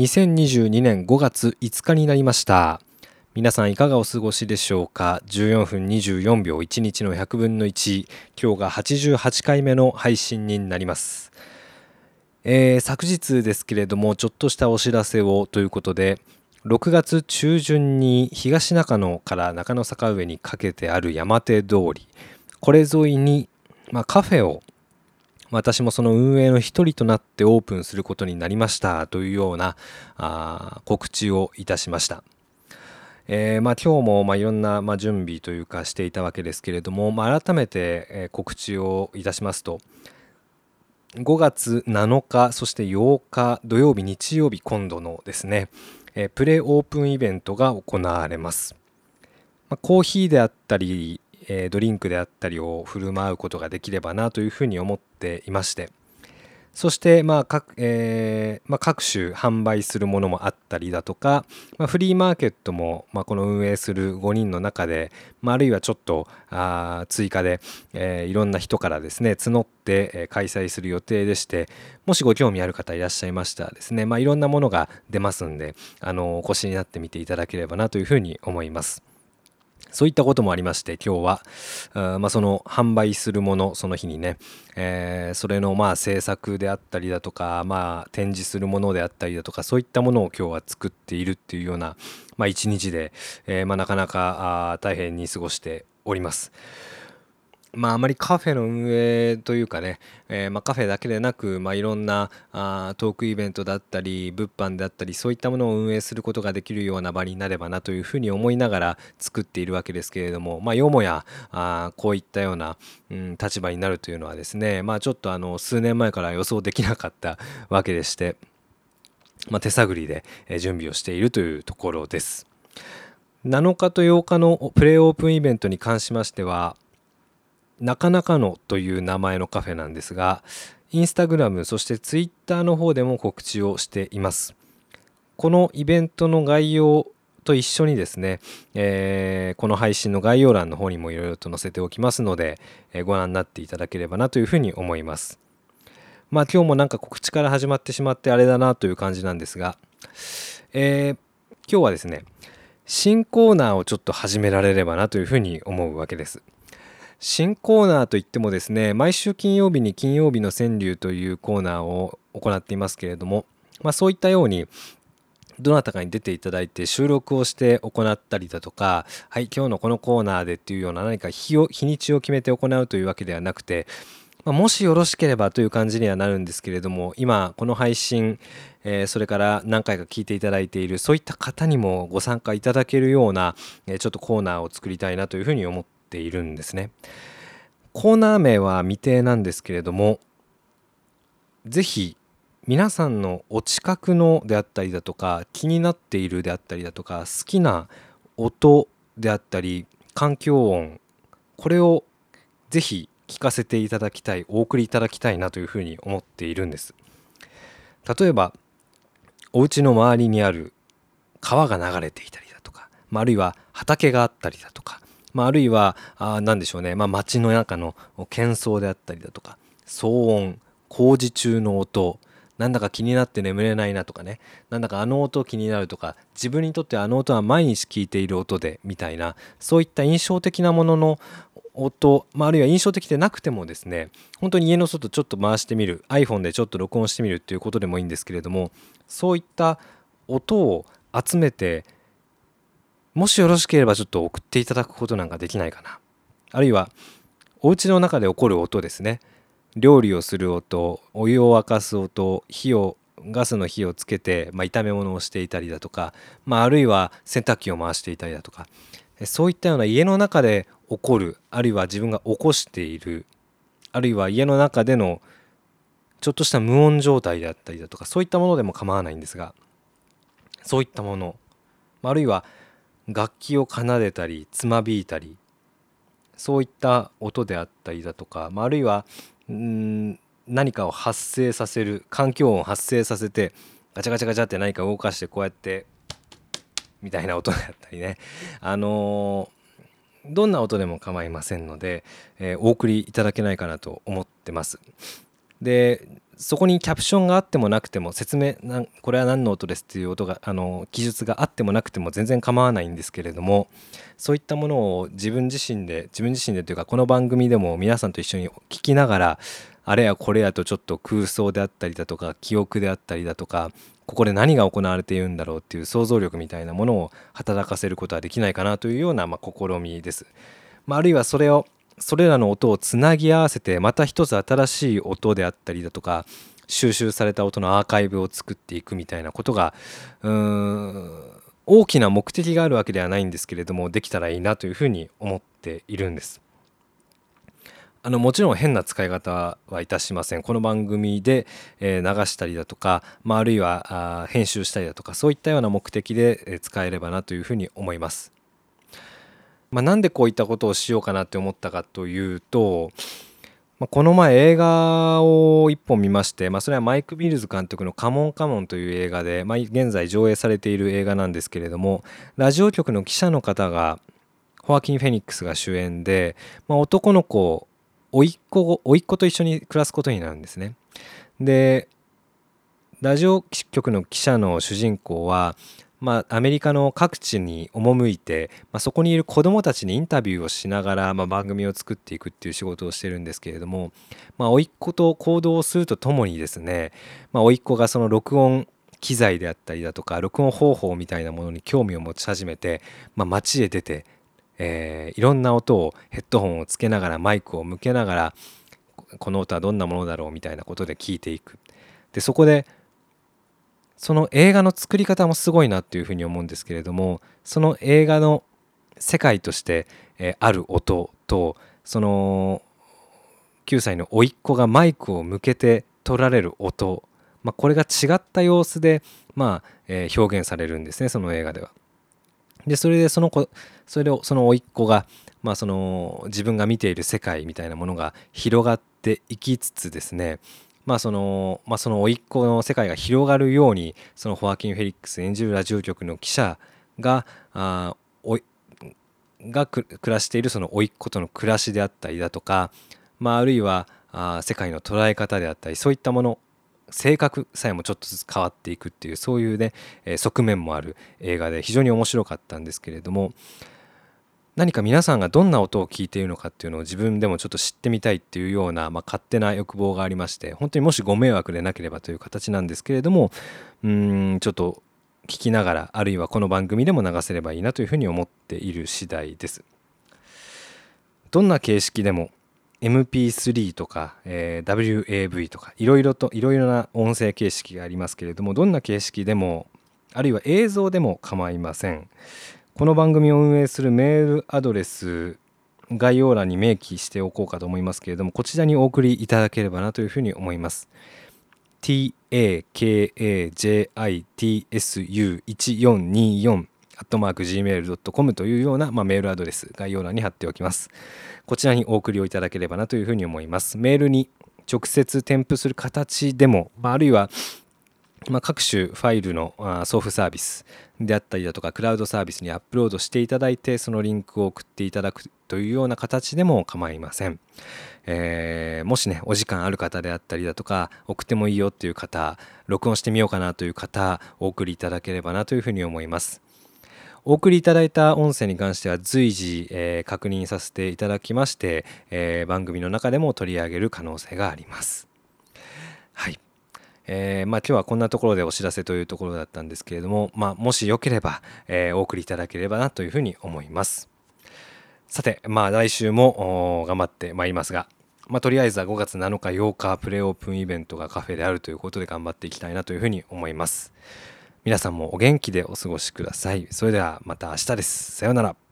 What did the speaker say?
2022年5月5日になりました。皆さんいかがお過ごしでしょうか？14分24秒1日の100分の1今日が88回目の配信になります。えー、昨日ですけれどもちょっとしたお知らせをということで6月中旬に東中野から中野坂上にかけてある山手通りこれ沿いに、まあ、カフェを私もその運営の一人となってオープンすることになりましたというようなあ告知をいたしました。えー、まあ、今日もまいろんなま準備というかしていたわけですけれども、まあ、改めて告知をいたしますと5月7日そして8日土曜日日曜日今度のですねえプレオープンイベントが行われます。まあ、コーヒーであったりえドリンクであったりを振る舞うことができればなというふうに思っていましてそしてまあ各,、えーまあ、各種販売するものもあったりだとか、まあ、フリーマーケットも、まあ、この運営する5人の中で、まあ、あるいはちょっとあ追加で、えー、いろんな人からですね募って、え、開催する予定でしてもしご興味ある方いらっしゃいましたらですね、まあ、いろんなものが出ますんであのお越しになってみていただければなというふうに思います。そういったこともありまして今日はあ、まあ、その販売するものその日にね、えー、それのまあ制作であったりだとか、まあ、展示するものであったりだとかそういったものを今日は作っているっていうような、まあ、一日で、えー、まあ、なかなかあ大変に過ごしております。まあ、あまりカフェの運営というかね、えー、まあ、カフェだけでなく、まあ、いろんなあトークイベントだったり物販であったりそういったものを運営することができるような場になればなというふうに思いながら作っているわけですけれども、まあ、よもやあこういったような、うん、立場になるというのはですね、まあ、ちょっとあの数年前から予想できなかったわけでして、まあ、手探りで準備をしているというところです。7日と8日のプレイオープンイベントに関しましてはなかなかのという名前のカフェなんですがインスタグラムそしてツイッターの方でも告知をしています。このイベントの概要と一緒にですね、えー、この配信の概要欄の方にもいろいろと載せておきますので、えー、ご覧になっていただければなというふうに思います。まあ今日もなんか告知から始まってしまってあれだなという感じなんですが、えー、今日はですね新コーナーをちょっと始められればなというふうに思うわけです。新コーナーといってもですね毎週金曜日に金曜日の川柳というコーナーを行っていますけれども、まあ、そういったようにどなたかに出ていただいて収録をして行ったりだとかはい今日のこのコーナーでっていうような何か日を日にちを決めて行うというわけではなくて、まあ、もしよろしければという感じにはなるんですけれども今この配信、えー、それから何回か聞いていただいているそういった方にもご参加いただけるような、えー、ちょっとコーナーを作りたいなというふうに思ってているんですね。コーナー名は未定なんですけれども是非皆さんのお近くのであったりだとか気になっているであったりだとか好きな音であったり環境音これを是非聞かせていただきたいお送りいただきたいなというふうに思っているんです例えばお家の周りにある川が流れていたりだとか、まあ、あるいは畑があったりだとかまあ、あるいはあ何でしょうね、まあ、街の中の喧騒であったりだとか騒音工事中の音なんだか気になって眠れないなとかね。なんだかあの音気になるとか自分にとってあの音は毎日聞いている音でみたいなそういった印象的なものの音、まあ、あるいは印象的でなくてもですね本当に家の外ちょっと回してみる iPhone でちょっと録音してみるっていうことでもいいんですけれどもそういった音を集めてもしよろしければちょっと送っていただくことなんかできないかな。あるいはお家の中で起こる音ですね。料理をする音お湯を沸かす音火をガスの火をつけて、まあ、炒め物をしていたりだとか、まあ、あるいは洗濯機を回していたりだとかそういったような家の中で起こるあるいは自分が起こしているあるいは家の中でのちょっとした無音状態であったりだとかそういったものでも構わないんですがそういったものあるいは楽器を奏でたりつまびいたりそういった音であったりだとか、まあ、あるいはん何かを発生させる環境音を発生させてガチャガチャガチャって何か動かしてこうやってみたいな音であったりねあのー、どんな音でも構いませんので、えー、お送りいただけないかなと思ってます。でそこにキャプションがあってもなくても説明なこれは何の音ですっていう音があの記述があってもなくても全然構わないんですけれどもそういったものを自分自身で自分自身でというかこの番組でも皆さんと一緒に聞きながらあれやこれやとちょっと空想であったりだとか記憶であったりだとかここで何が行われているんだろうっていう想像力みたいなものを働かせることはできないかなというようなま試みです。まあ、あるいはそれをそれらの音をつなぎ合わせてまた一つ新しい音であったりだとか収集された音のアーカイブを作っていくみたいなことがうーん大きな目的があるわけではないんですけれどもできたらいいなというふうに思っているんです。あのもちろん変な使い方はいたしませんこの番組で、え流したりだとか、まあ、あるいは編集したりだとかそういったような目的で使えればなというふうに思います。まあ、なんでこういったことをしようかなって思ったかというと、まあ、この前映画を一本見まして、まあ、それはマイク・ミルズ監督の「カモンカモン」という映画で、まあ、現在上映されている映画なんですけれどもラジオ局の記者の方がホアキン・フェニックスが主演で、まあ、男の子甥っ子甥っ子と一緒に暮らすことになるんですね。でラジオ局の記者の主人公はまあ、アメリカの各地に赴いて、まあ、そこにいる子どもたちにインタビューをしながら、まあ、番組を作っていくっていう仕事をしてるんですけれども、まあ、甥っ子と行動をするとともにですね、まあ、甥っ子がその録音機材であったりだとか録音方法みたいなものに興味を持ち始めて、まあ、街へ出て、えー、いろんな音をヘッドホンをつけながらマイクを向けながらこの音はどんなものだろうみたいなことで聞いていく。でそこでその映画の作り方もすごいなっていうふうに思うんですけれどもその映画の世界として、ある音とその9歳の甥っ子がマイクを向けて取られる音、まあ、これが違った様子で、まあえー、表現されるんですねその映画では。でそれでその子それをその甥っ子が、まあ、その自分が見ている世界みたいなものが広がっていきつつですねまあそのまあ、その甥っ子の世界が広がるようにそのホアキン・フェリックス演じるラジオ局の記者があおが暮らしているその甥っ子との暮らしであったりだとか、まあ、あるいはあ世界の捉え方であったりそういったもの性格さえもちょっとずつ変わっていくっていうそういうね、え側面もある映画で非常に面白かったんですけれども何か皆さんがどんな音を聞いているのかっていうのを自分でもちょっと知ってみたいっていうような、まあ、勝手な欲望がありまして本当にもしご迷惑でなければという形なんですけれどもうんちょっと聞きながらあるいはこの番組でも流せればいいなというふうに思っている次第です。どんな形式でも MP3 とか、えー、WAV とかいろいろといろいろな音声形式がありますけれどもどんな形式でもあるいは映像でも構いません。この番組を運営するメールアドレス概要欄に明記しておこうかと思いますけれどもこちらにお送りいただければなというふうに思います。takajitsu1424 アットマーク gmail.com というような、まあ、メールアドレス概要欄に貼っておきます。こちらにお送りをいただければなというふうに思います。メールに直接添付する形でも、まあ、あるいはまあ、各種ファイルの送付サービスであったりだとかクラウドサービスにアップロードしていただいてそのリンクを送っていただくというような形でも構いません、えー、もしねお時間ある方であったりだとか送ってもいいよっていう方録音してみようかなという方お送りいただければなというふうに思います。お送りいただいた音声に関しては随時、えー、確認させていただきまして、えー、番組の中でも取り上げる可能性があります。はい。えー、まあ、今日はこんなところでお知らせというところだったんですけれども、まあ、もしよければ、えー、お送りいただければなというふうに思います。さて、まあ、来週も頑張ってまいりますが、まあ、とりあえずは5月7日8日プレオープンイベントがカフェであるということで頑張っていきたいなというふうに思います。皆さんもお元気でお過ごしください。それではまた明日です。さようなら。